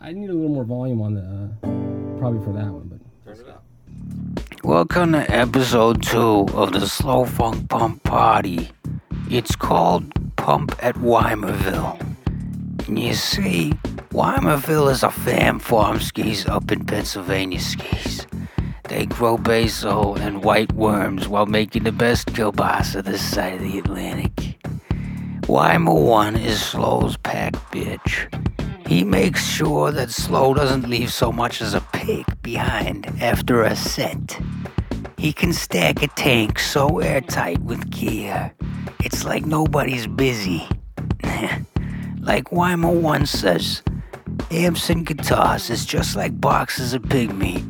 I need a little more volume on the, uh, probably for that one, but. Turn it up. Welcome to episode two of the Slow Funk Pump Party. It's called Pump at Weimerville. And you see, Weimerville is a fam farm skis up in Pennsylvania skis. They grow basil and white worms while making the best kielbasa this side of the Atlantic. Weimer 1 is Slow's bitch. He makes sure that Slow doesn't leave so much as a pig behind after a set. He can stack a tank so airtight with gear, it's like nobody's busy. like Weimer once says, amps and guitars is just like boxes of pig meat.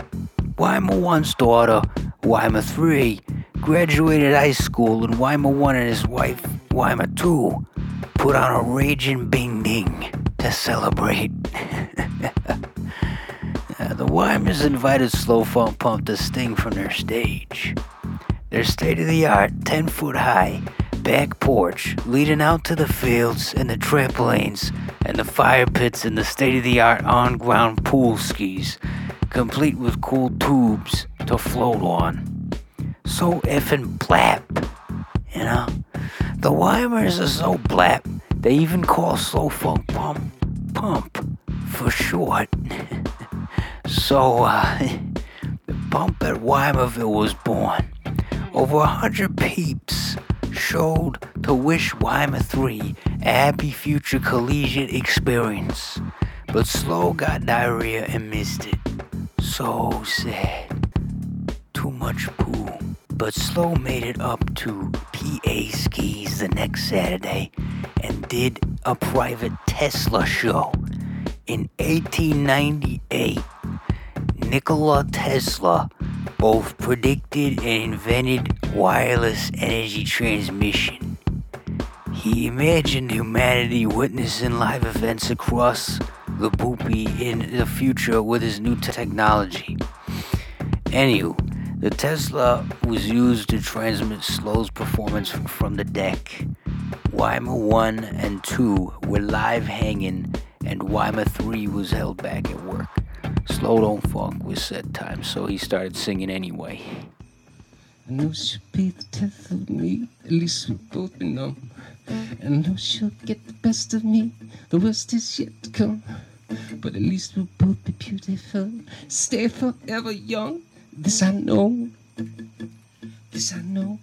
Weimer 1's daughter, Weimer 3, graduated high school, and Weimer 1 and his wife, Weimer 2, put on a raging bing ding to celebrate. Uh, the Weimers invited Slow Funk Pump to sting from their stage. Their state of the art, 10 foot high, back porch leading out to the fields and the trampolines and the fire pits and the state of the art on ground pool skis, complete with cool tubes to float on. So effing blap, you know? The Weimers are so blap, they even call Slow Funk Pump Pump for short. so, uh, the pump at Weimerville was born. Over a hundred peeps showed to wish Weimer 3 a happy future collegiate experience. But Slow got diarrhea and missed it. So sad. Too much poo. But Slow made it up to PA skis the next Saturday and did a private Tesla show. In 1898, Nikola Tesla both predicted and invented wireless energy transmission. He imagined humanity witnessing live events across the poopy in the future with his new technology. Anywho, the Tesla was used to transmit Slow's performance from the deck. Weimer 1 and 2 were live hanging, and Weimer 3 was held back at work. Slow Don't Funk with set time, so he started singing anyway. I know she'll be the death of me, at least we'll both be numb. I know she'll get the best of me, the worst is yet to come. But at least we'll both be beautiful, stay forever young. This I know, this I know.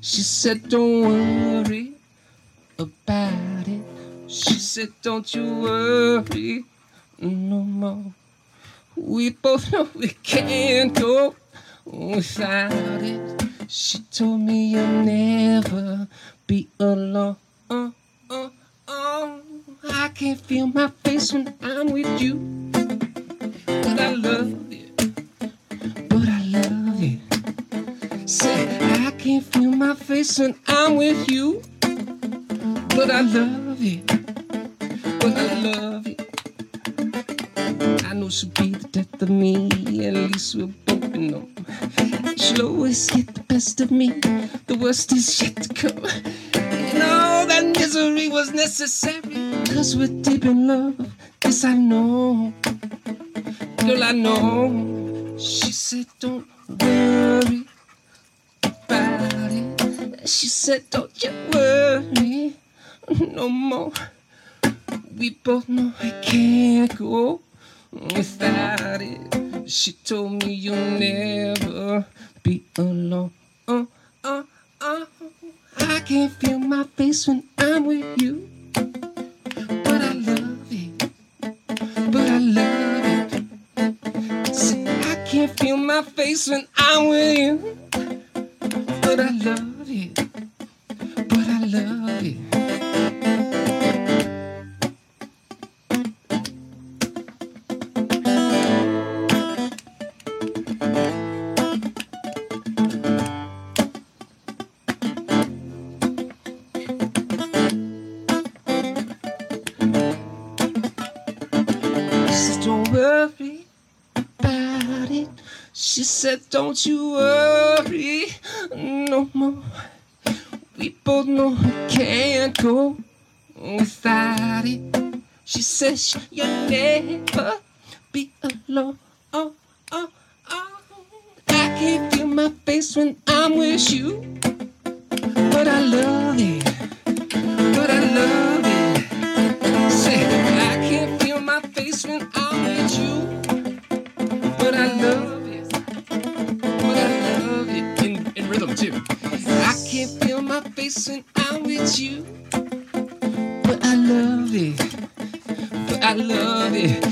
She said, Don't worry about it. She said, Don't you worry no more. We both know we can't go without it. She told me you'll never be alone. Oh. I can't feel my face when I'm with you. But I love Say, I can feel my face when I'm with you. But I love you. But I love you. I know she'll be the death of me. At least we'll both know. She'll always get the best of me. The worst is yet to come. You know that misery was necessary. Cause we're deep in love. This I know. Girl, I know. She said, Don't worry it. She said, Don't you worry no more. We both know I can't go without it. She told me you'll never be alone. Oh, oh, oh. I can't feel my face when I'm with you. But I love it. But I love it. See, I can't feel my face when I'm with you. But I love it. But I love it. She said, Don't you worry no more. We both know we can't go without it. She says you'll never be alone. Oh, oh, oh. I can't feel my face when I'm with you, but I love it. But I love when I'm with you, but I love it. But I love it.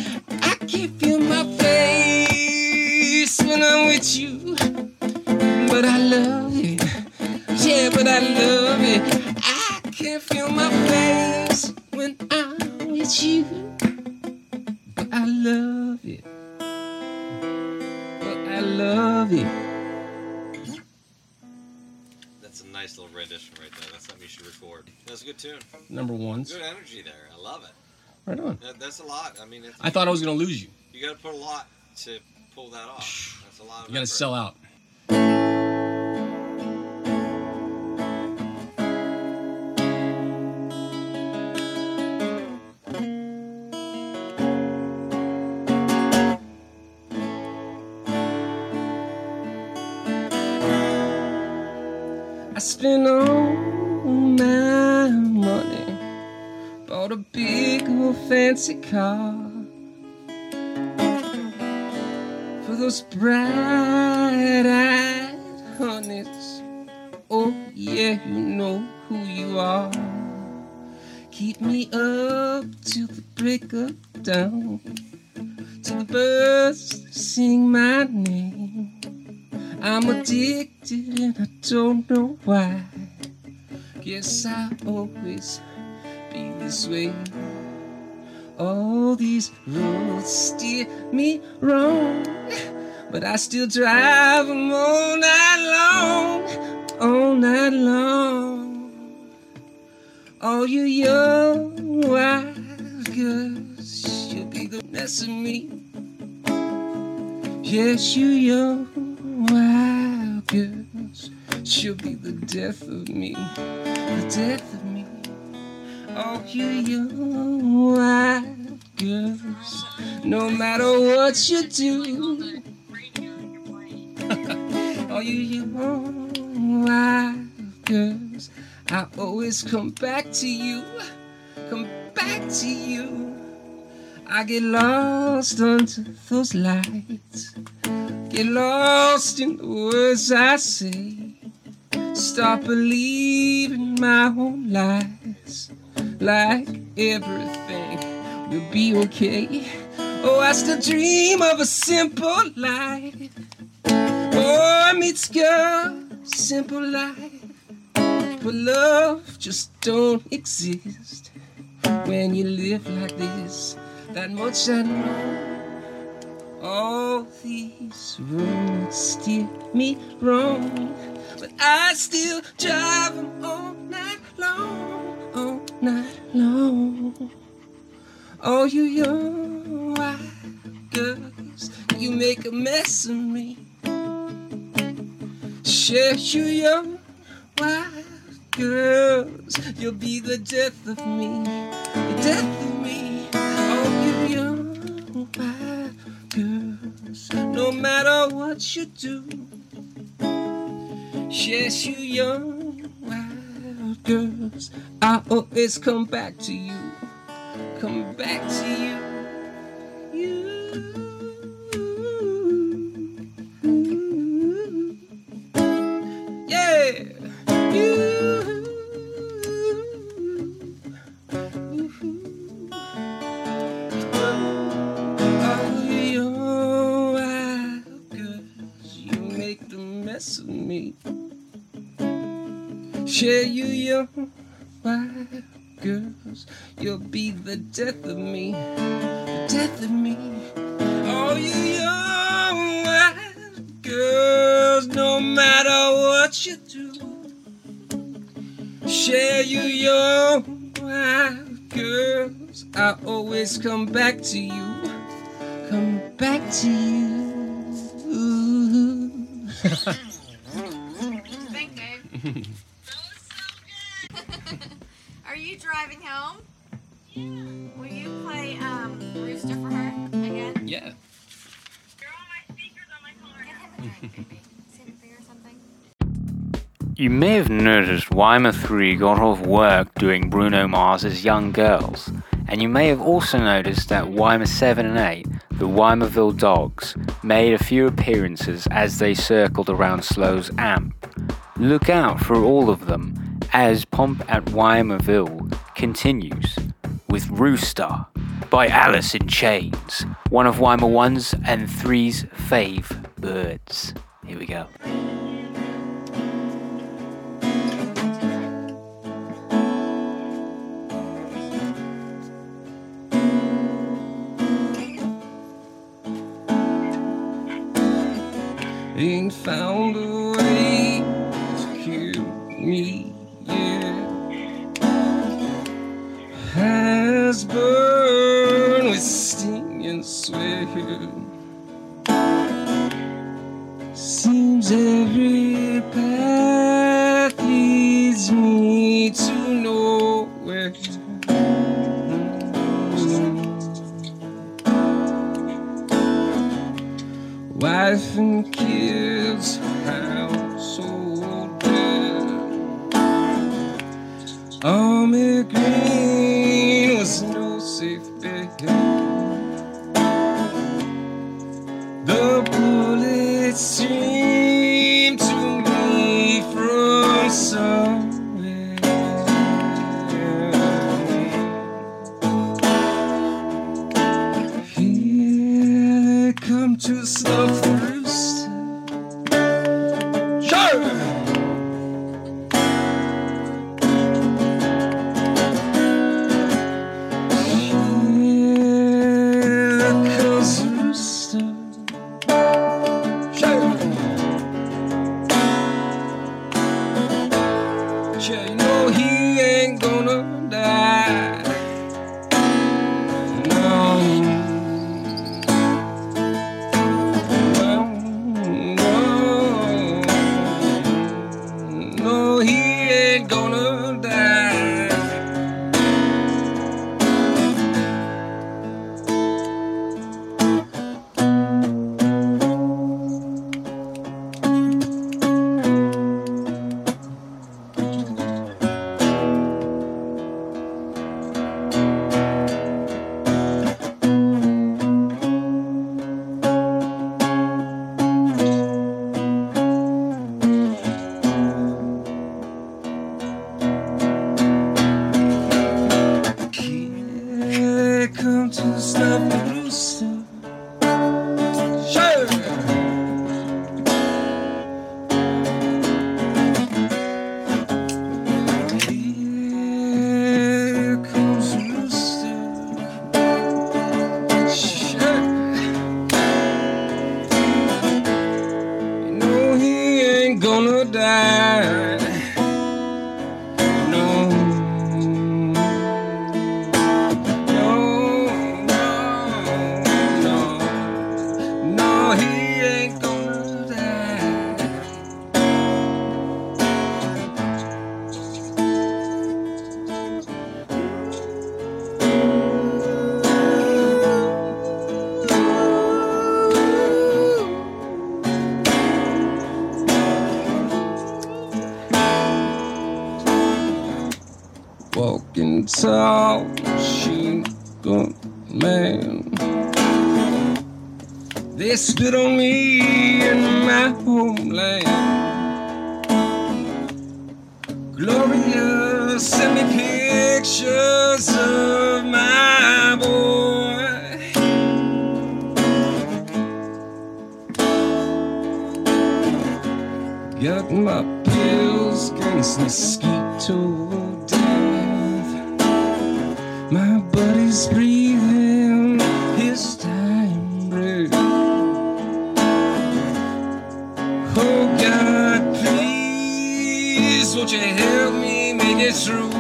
I can't feel my face when I'm with you, but I love it. Yeah, but I love it. I can't feel my face when I'm with you, but I love it. But I love it. Nice little rendition right there. That's something you should record. That's a good tune. Number ones. Good energy there. I love it. Right on. That, that's a lot. I mean, I thought I was gonna lose you. you got to put a lot to pull that off. That's a lot. Of You gotta sell out. I spent all my money, bought a big old fancy car for those bright-eyed honeys. Oh yeah, you know who you are. Keep me up till the break of dawn, till the birds sing my name. I'm addicted and I don't know why. Guess I always be this way. All these roads steer me wrong, but I still drive them all night long, all night long. All you young wild girls, you'll be the mess of me. Yes, you young wild girls, she'll be the death of me, the death of me. Oh, you young wild girls, no matter what you do. oh, you young wild girls, I always come back to you, come back to you. I get lost under those lights, get lost in the words I say. Stop believing my own lies, like everything will be okay. Oh, I still dream of a simple life. Oh, Boy meets girl, simple life. But love just don't exist when you live like this. That much I know. All these roads steer me wrong, but I still drive them all night long, all night long. Oh, you young wild girls, you make a mess of me. Share you young wild girls, you'll be the death of me, the death of me. Oh, you young no matter what you do. Yes, you young wild girls, I always come back to you, come back to you. You, death noticed Weimer 3 got off work doing Bruno Mars's Young Girls, and you may have also noticed that Weimer 7 and 8, the Weimerville Dogs, made a few appearances as they circled around Slow's amp. Look out for all of them as Pump at Weimerville continues with Rooster by Alice in Chains, one of Weimer 1's and 3's fave birds. Here we go. Ain't found a way to kill me yet. Has burned with sting and sweat. Seems every path leads me to nowhere. Wife and Oh God, please, won't you help me make it through?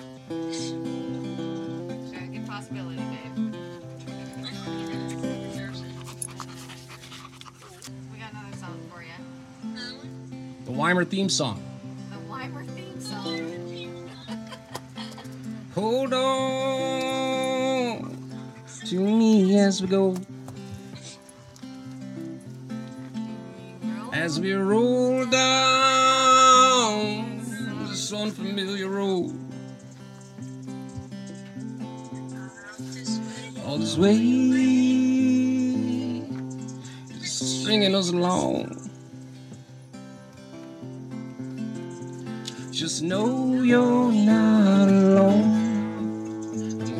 You famous. Sure, good possibility, babe. I hope you do. Deserves it. We got another song for you. The Weimer theme song. The Weimer theme song. Hold on to me as we go, as we roll down this way, us along. Just know you're not alone.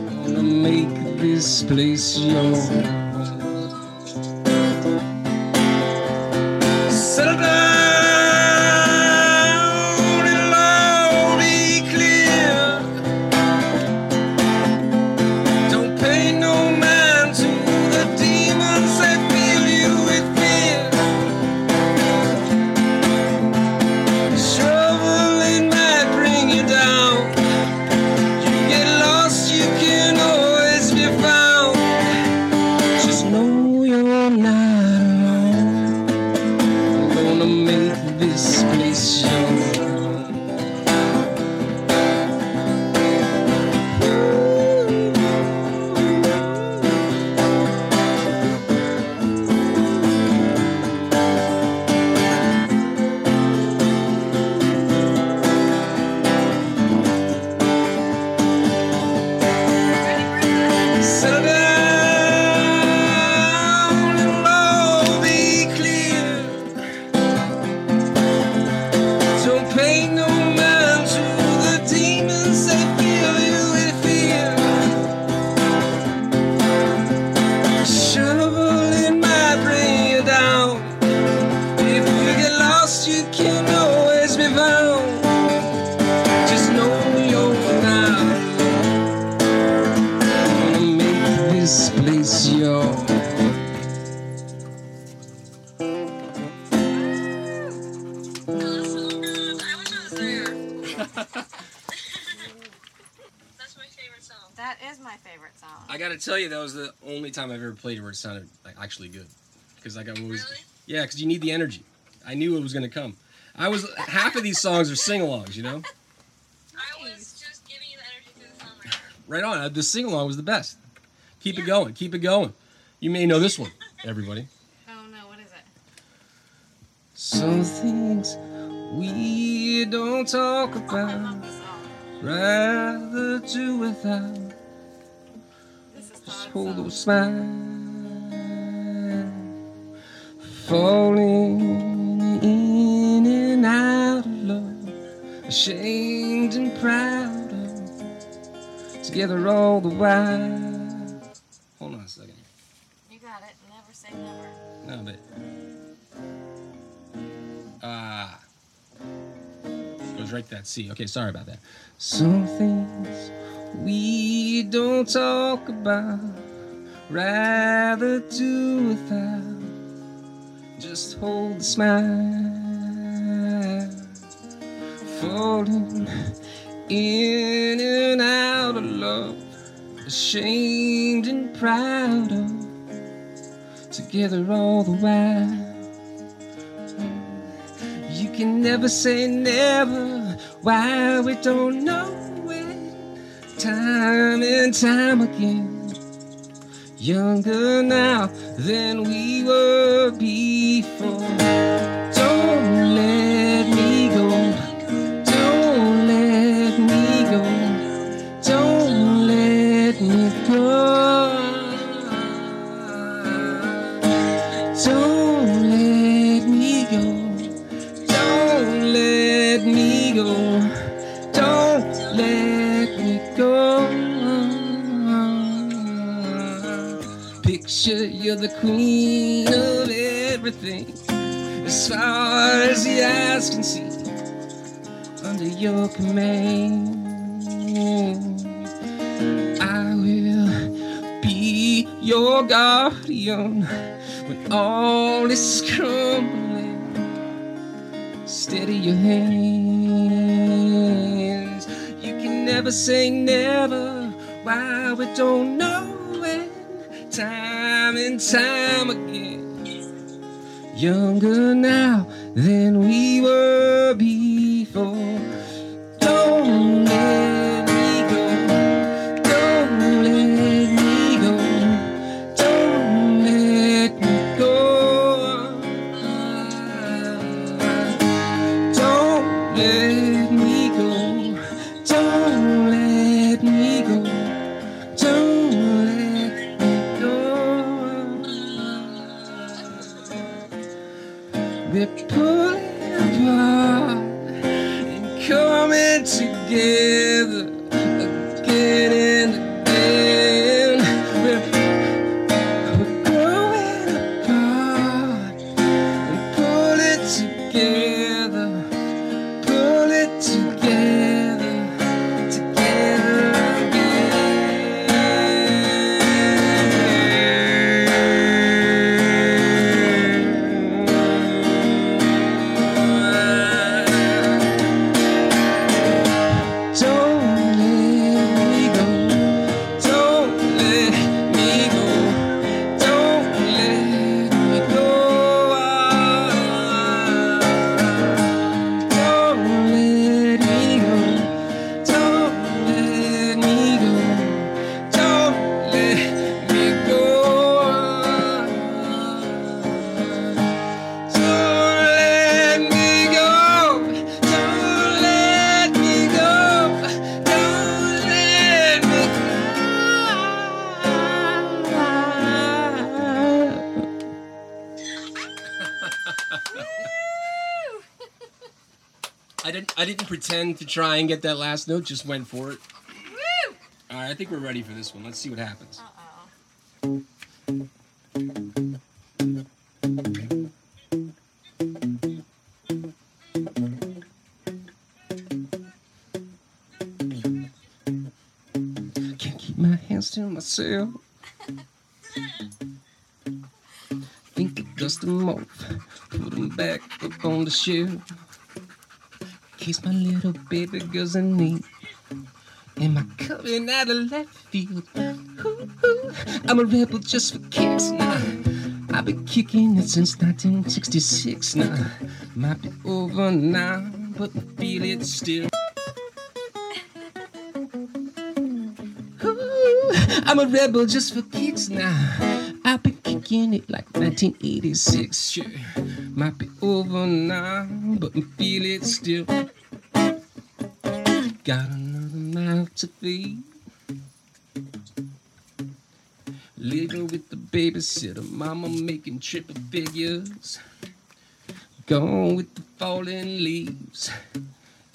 I'm gonna make this place yours. Time I've ever played where it sounded like actually good. Because like I always, Really? yeah, because you need the energy. I knew it was gonna come. I was half of these songs are sing-alongs, you know. I was just giving you the energy through the phone right. Right on. The sing-along was the best. Keep it going. Keep it going. You may know this one, everybody. Oh no, what is it? Some things we don't talk Oh, I about, love this song. rather do without. This is Just Todd's hold song. a smile, falling in and out of love, ashamed and proud of, together all the while. Hold on a second. You got it. Never say never. No, but ah, goes right to that C. Okay, sorry about that. Some things we don't talk about, rather do without. Just hold the smile, falling in and out of love, ashamed and proud of together all the while. You can never say never, why we don't know it. Time and time again, younger now than we were before. Don't let me go. Don't let me go. Don't let me go. The queen of everything. As far as the eyes can see, under your command, I will be your guardian, when all is crumbling. Steady your hands. You can never say never. Why we don't know. Time and time again. Younger now than we were before. Pretend to try and get that last note. Just went for it. Woo! All right, I think we're ready for this one. Let's see what happens. Can't keep my hands to myself. Think of dust them off, put them back up on the shelf. Case my little baby girl's in need. Am I coming out of left field? Ooh, ooh, I'm a rebel just for kicks now. I've been kicking it since 1966 now. Might be over now, but I feel it still. Ooh, I'm a rebel just for kicks now. I've been kicking it like 1986. Sure, might be over now, but I feel it still. Got another mouth to feed. Living with the babysitter, mama making triple figures. Gone with the falling leaves.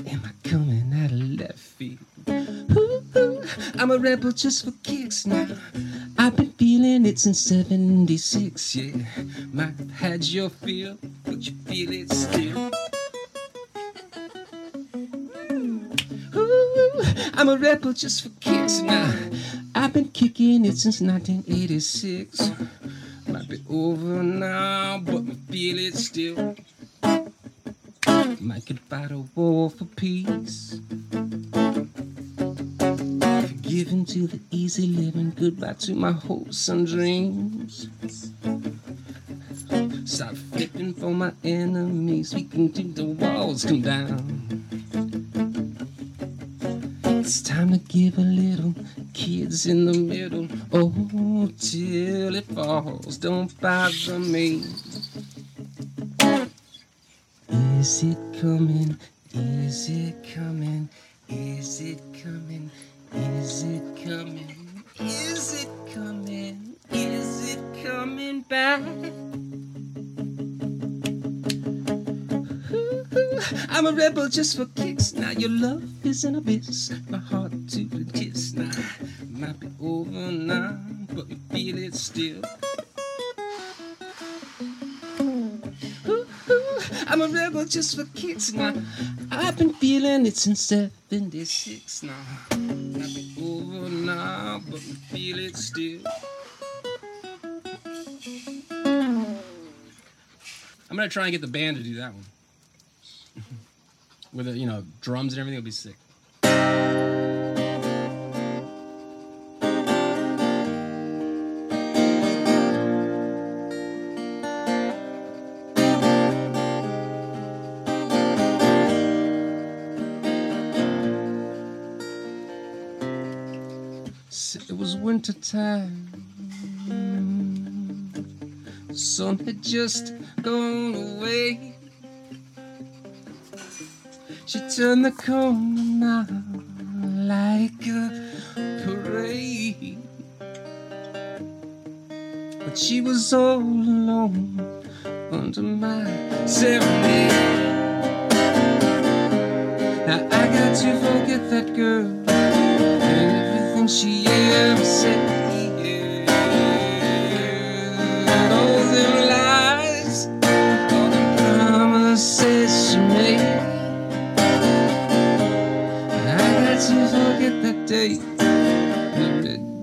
Am I coming out of left field? Ooh, I'm a rebel just for kicks now. I've been feeling it since 76, yeah. Might have had your feel, but you feel it still. I'm a rebel just for kicks now. I've been kicking it since 1986. Might be over now, but I feel it still. Might could fight a war for peace. Forgiving to the easy living, goodbye to my hopes and dreams. Stop flipping for my enemies, we can do the walls come down. It's time to give a little, kids in the middle. Oh, till it falls, don't bother me. Is it coming? Is it coming? Is it coming? Is it coming? Is it coming? Is it coming back? I'm a rebel just for kicks. Now your love is an abyss. My heart to the kiss now. Might be over now, but you feel it still. I'm a rebel just for kicks now. I've been feeling it since 76 now. Might be over now, but we feel it still. I'm gonna try and get the band to do that one. With the, you know, drums and everything, it'll be sick. It was winter time. Sun had just gone away. Turned the corner like a parade. But she was all alone under my serenade. Now I got to forget that girl and everything she ever said.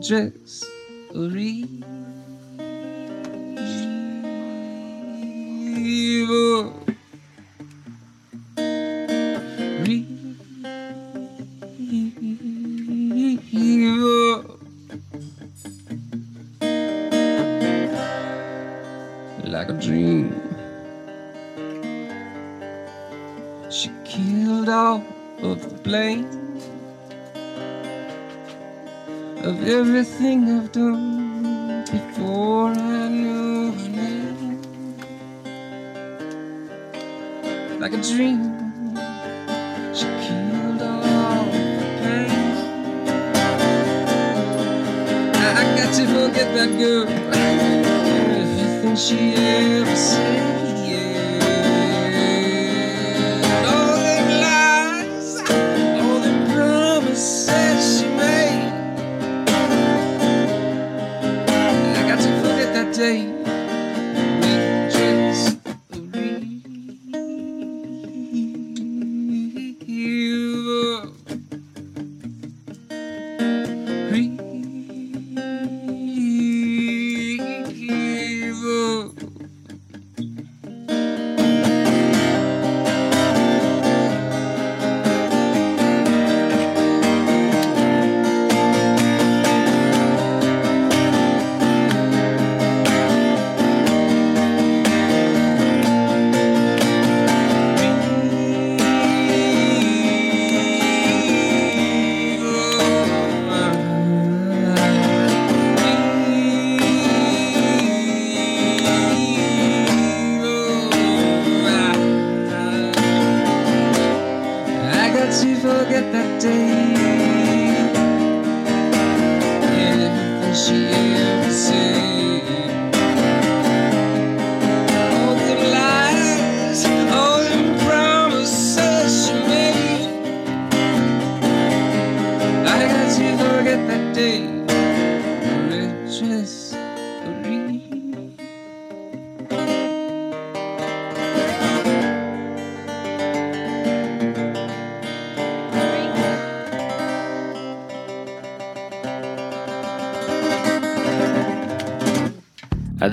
The Like a dream, she killed all the pain. I got to forget that girl everything she ever said.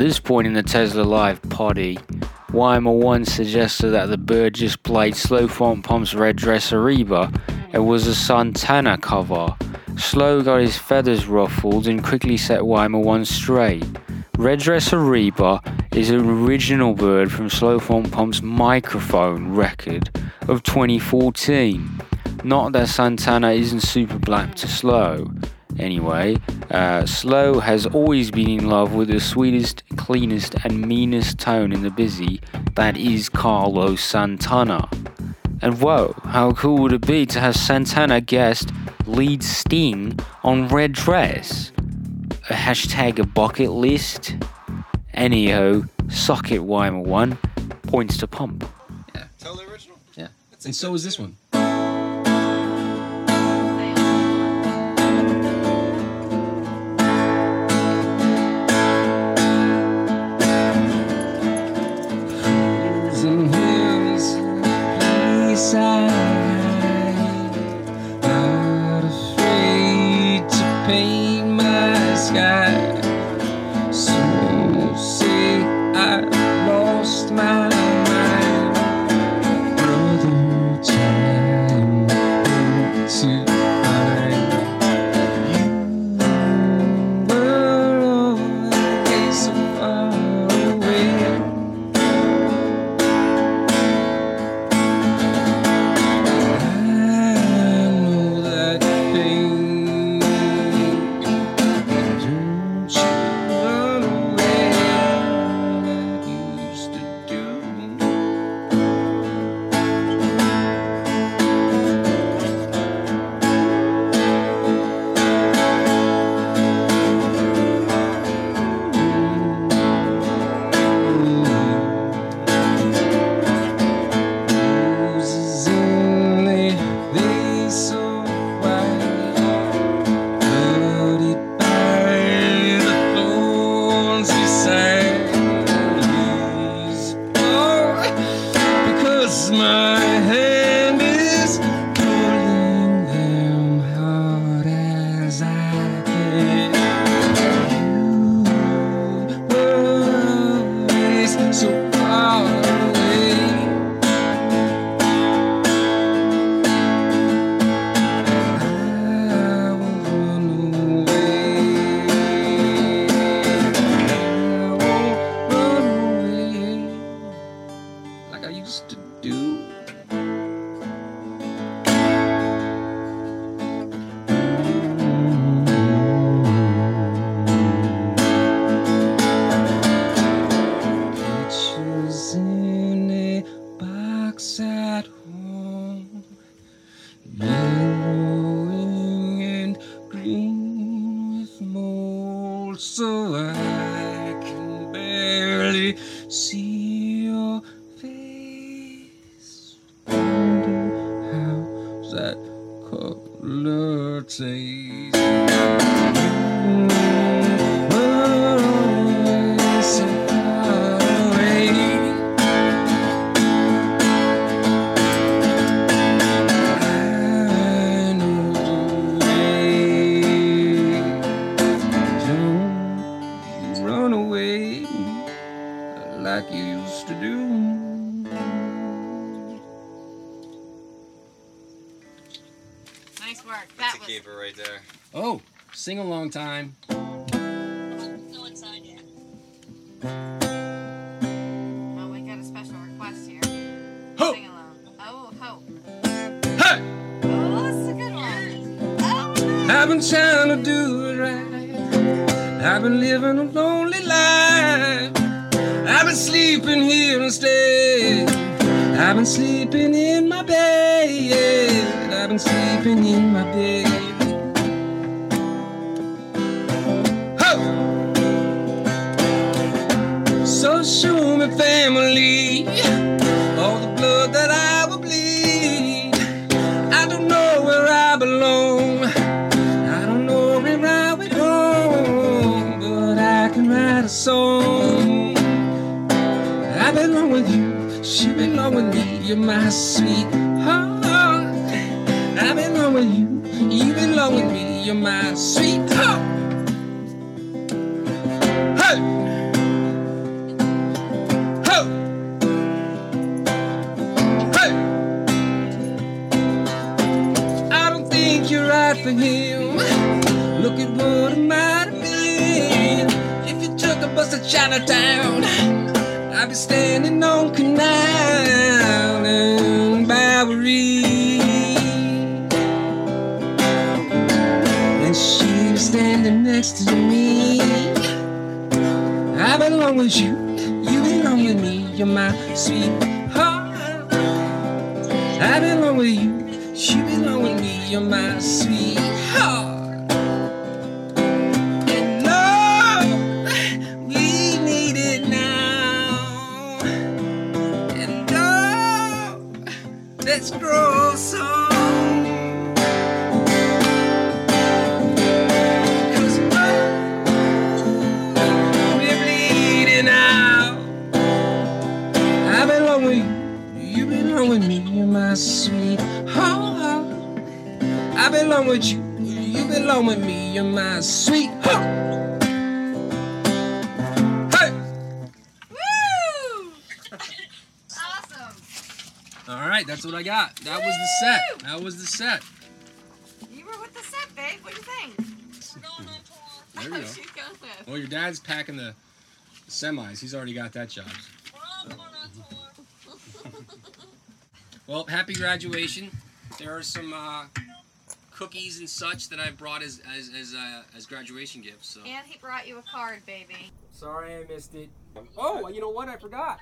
This point in the Tesla Live poddy, Weimer once suggested that the bird just played Slow Funk Pump's Red Dress Ariba. It was a Santana cover. Slow got his feathers ruffled and quickly set Weimer one straight. Red Dress is an original bird from Slow Funk Pump's microphone record of 2014. Not that Santana isn't super black to Slow. Anyway, uh, Slow has always been in love with the sweetest, cleanest, and meanest tone in the busy that is Carlos Santana. And whoa, how cool would it be to have Santana guest lead Sting on Red Dress? A hashtag a bucket list? Anyhow, socket Weimer 1 points to pump. Yeah, totally original. Yeah. And so is this one. Nice work. That's That a was keeper right there. Oh, sing along time. No inside yet. Oh, we got a special request here. Ho! Sing along. Oh, ho. Hey! Oh, that's a good one. Oh, I've been trying to do it right. I've been living a lonely life. I've been sleeping here instead. I've been sleeping in my bed. I've been sleeping in my bed. Ho! So show me family, all the blood that I will bleed. I don't know where I belong. I don't know where I went wrong, but I can write a song. I belong with you, you belong with me. You're my sweetheart. You're sweetheart. Hey! Ho! Hey! I don't think you're right for him. Look at what it might have been. If you took a bus to Chinatown, I'd be standing on Canal me. Set. That was the set. You were with the set, babe. What do you think? We're going on tour. There you oh, go. she's going with. Well, your dad's packing the semis. He's already got that job. We're all going on tour. Well, happy graduation. There are some uh, cookies and such that I brought as as as, uh, as graduation gifts. So And he brought you a card, baby. sorry I missed it. Oh, you know what? I forgot.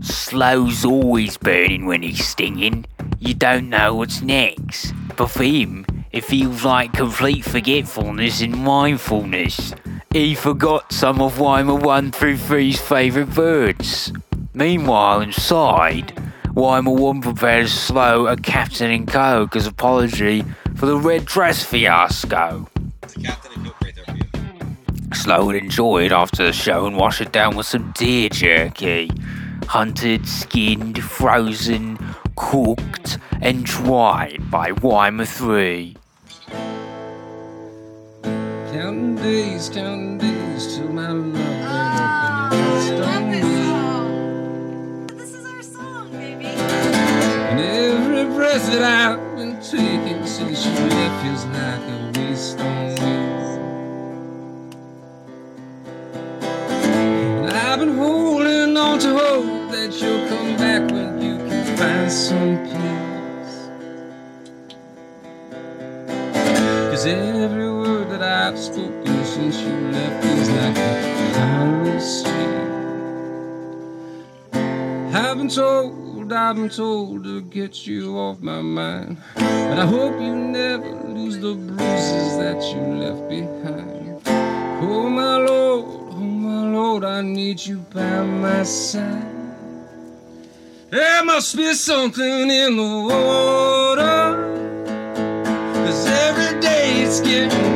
Slow's always burning when he's stinging. You don't know what's next. But for him, it feels like complete forgetfulness and mindfulness. He forgot some of Weimer 1 through 3's favourite birds. Meanwhile, inside, Weimer 1 prepares Slow a Captain and Coke as apology for the red dress fiasco. It's a Captain and Coke right there for you. Slow would enjoy it after the show and wash it down with some deer jerky. Hunted, skinned, frozen, cooked, and dried by Weimer 3. Counting days, counting days till my love Oh, ain't I love this it's song. This is our song, baby. And every breath that I've been taking since you left feels like a waste on me. And I've been holding on to hope that you'll come back when you can find some peace. Cause every word that I've spoken since you left is like a highway street. I've been told, I've been told to get you off my mind. But I hope you never lose the bruises that you left behind. Oh my Lord, oh my Lord, I need you by my side. There must be something in the water. Cause every day it's getting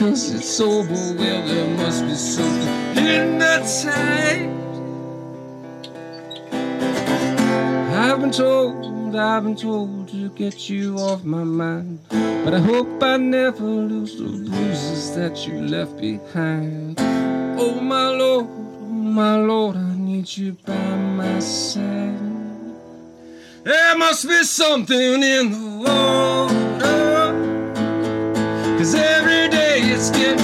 had because it's over, well, there must be something in the tide. I've been told, I've been told to get you off my mind. But I hope I never lose the bruises that you left behind. Oh my Lord, oh my Lord, I need you by my side. There must be something in the water. Day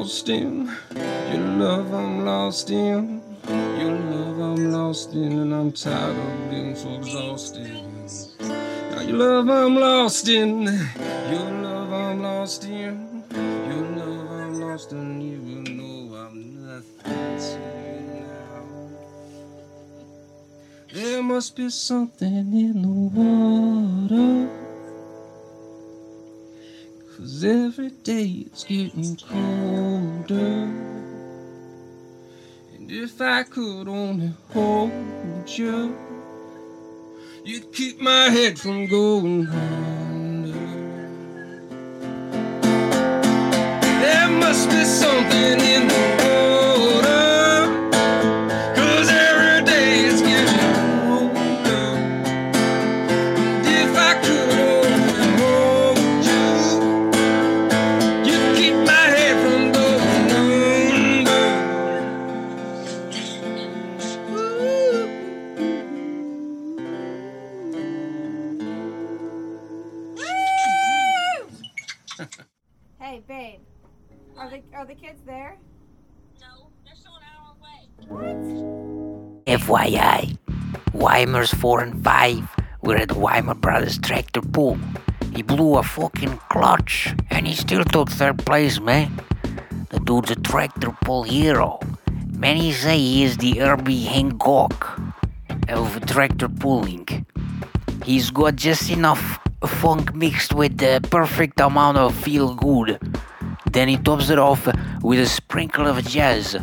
lost in. Your love I'm lost in. Your love I'm lost in, and I'm tired of being so exhausted. Now your love I'm lost in. Your love I'm lost in. Your love I'm lost in. You will know I'm nothing to you now. There must be something in the water. Cause every day it's getting colder. And if I could only hold you, you'd keep my head from going under. There must be something in the Hey, babe. Are the are the kids there? No, they're still an hour away. What? FYI, Weimer's 4 and 5 were at Weimer Brothers tractor pull. He blew a fucking clutch and he still took third place, man. The dude's a tractor pull hero. Many say he is the Herbie Hancock of tractor pulling. He's got just enough funk mixed with the perfect amount of feel good. Then he tops it off with a sprinkle of jazz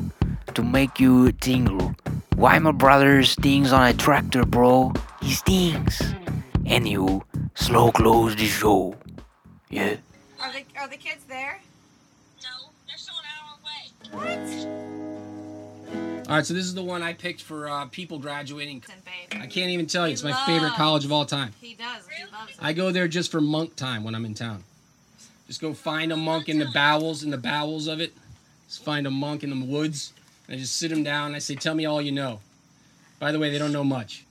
to make you tingle. Weimer Brothers stings on a tractor, bro. He stings. And you slow close the show. Yeah. Are the are the kids there? No, they're still an hour away. What? All right, so this is the one I picked for uh, people graduating. I can't even tell you. It's my favorite college of all time. He does. He loves it. I go there just for monk time when I'm in town. Just go find a monk in the bowels, in the bowels of it. Just find a monk in the woods. And I just sit him down. And I say, Tell me all you know. By the way, they don't know much.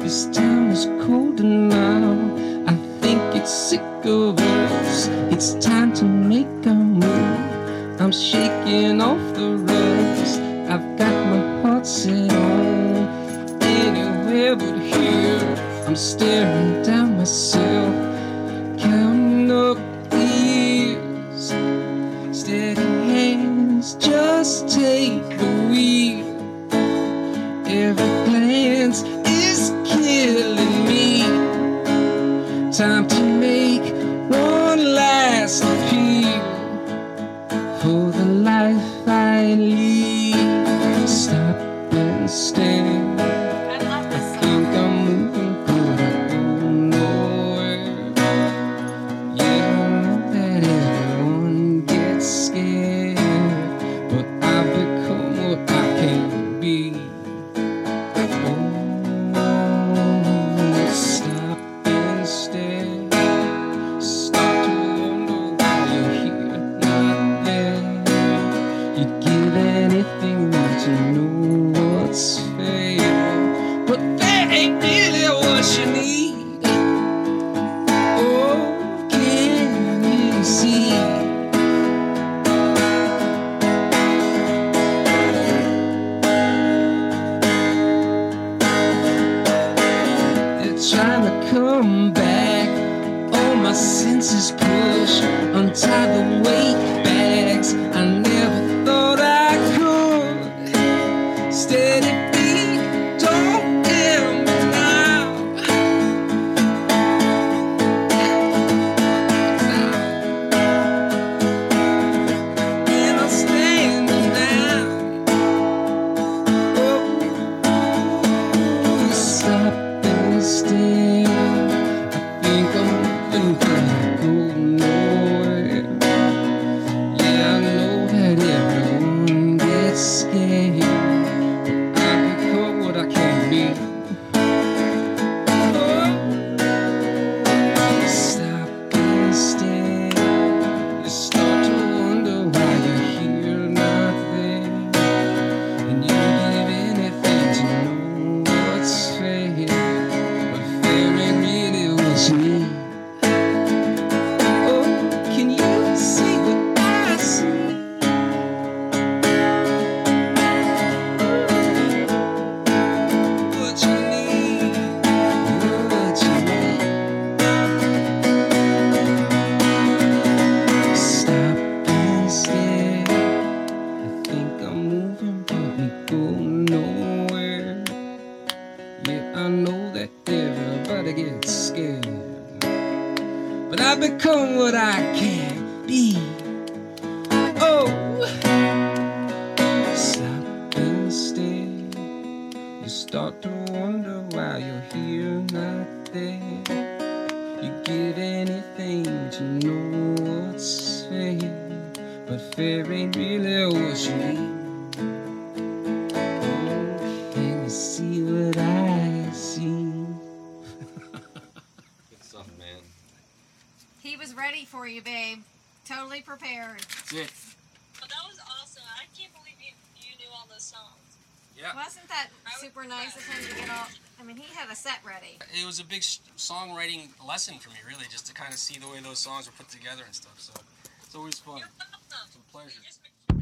This town is cold. I think it's sick of us. It's time to make a move. I'm shaking off the rust. I've got my heart set on anywhere but staring down myself, counting untie the weight But I become what I can be. Oh, stop and stare. You start to wonder why you're here, not there. You give anything to know what's fair, but fair ain't really what you need. He was ready for you, babe. Totally prepared. Yeah, But that was awesome. I can't believe you, you knew all those songs. yeah. Wasn't that super nice of him to get all? I mean, he had a set ready. It was a big songwriting lesson for me, really, just to kind of see the way those songs were put together and stuff. So it's always fun. It's a pleasure.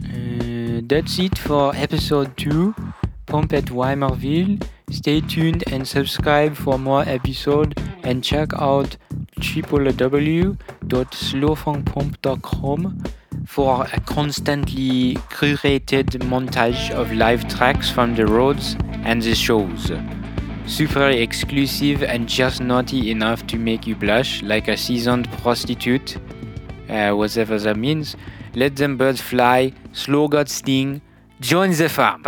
Uh, that's it for episode 2 Pump at Weimerville. Stay tuned and subscribe for more episodes and check out www.slowfunkpump.com for a constantly curated montage of live tracks from the roads and the shows. Super exclusive and just naughty enough to make you blush like a seasoned prostitute, uh, whatever that means. Let them birds fly, slow God sting, join the farm.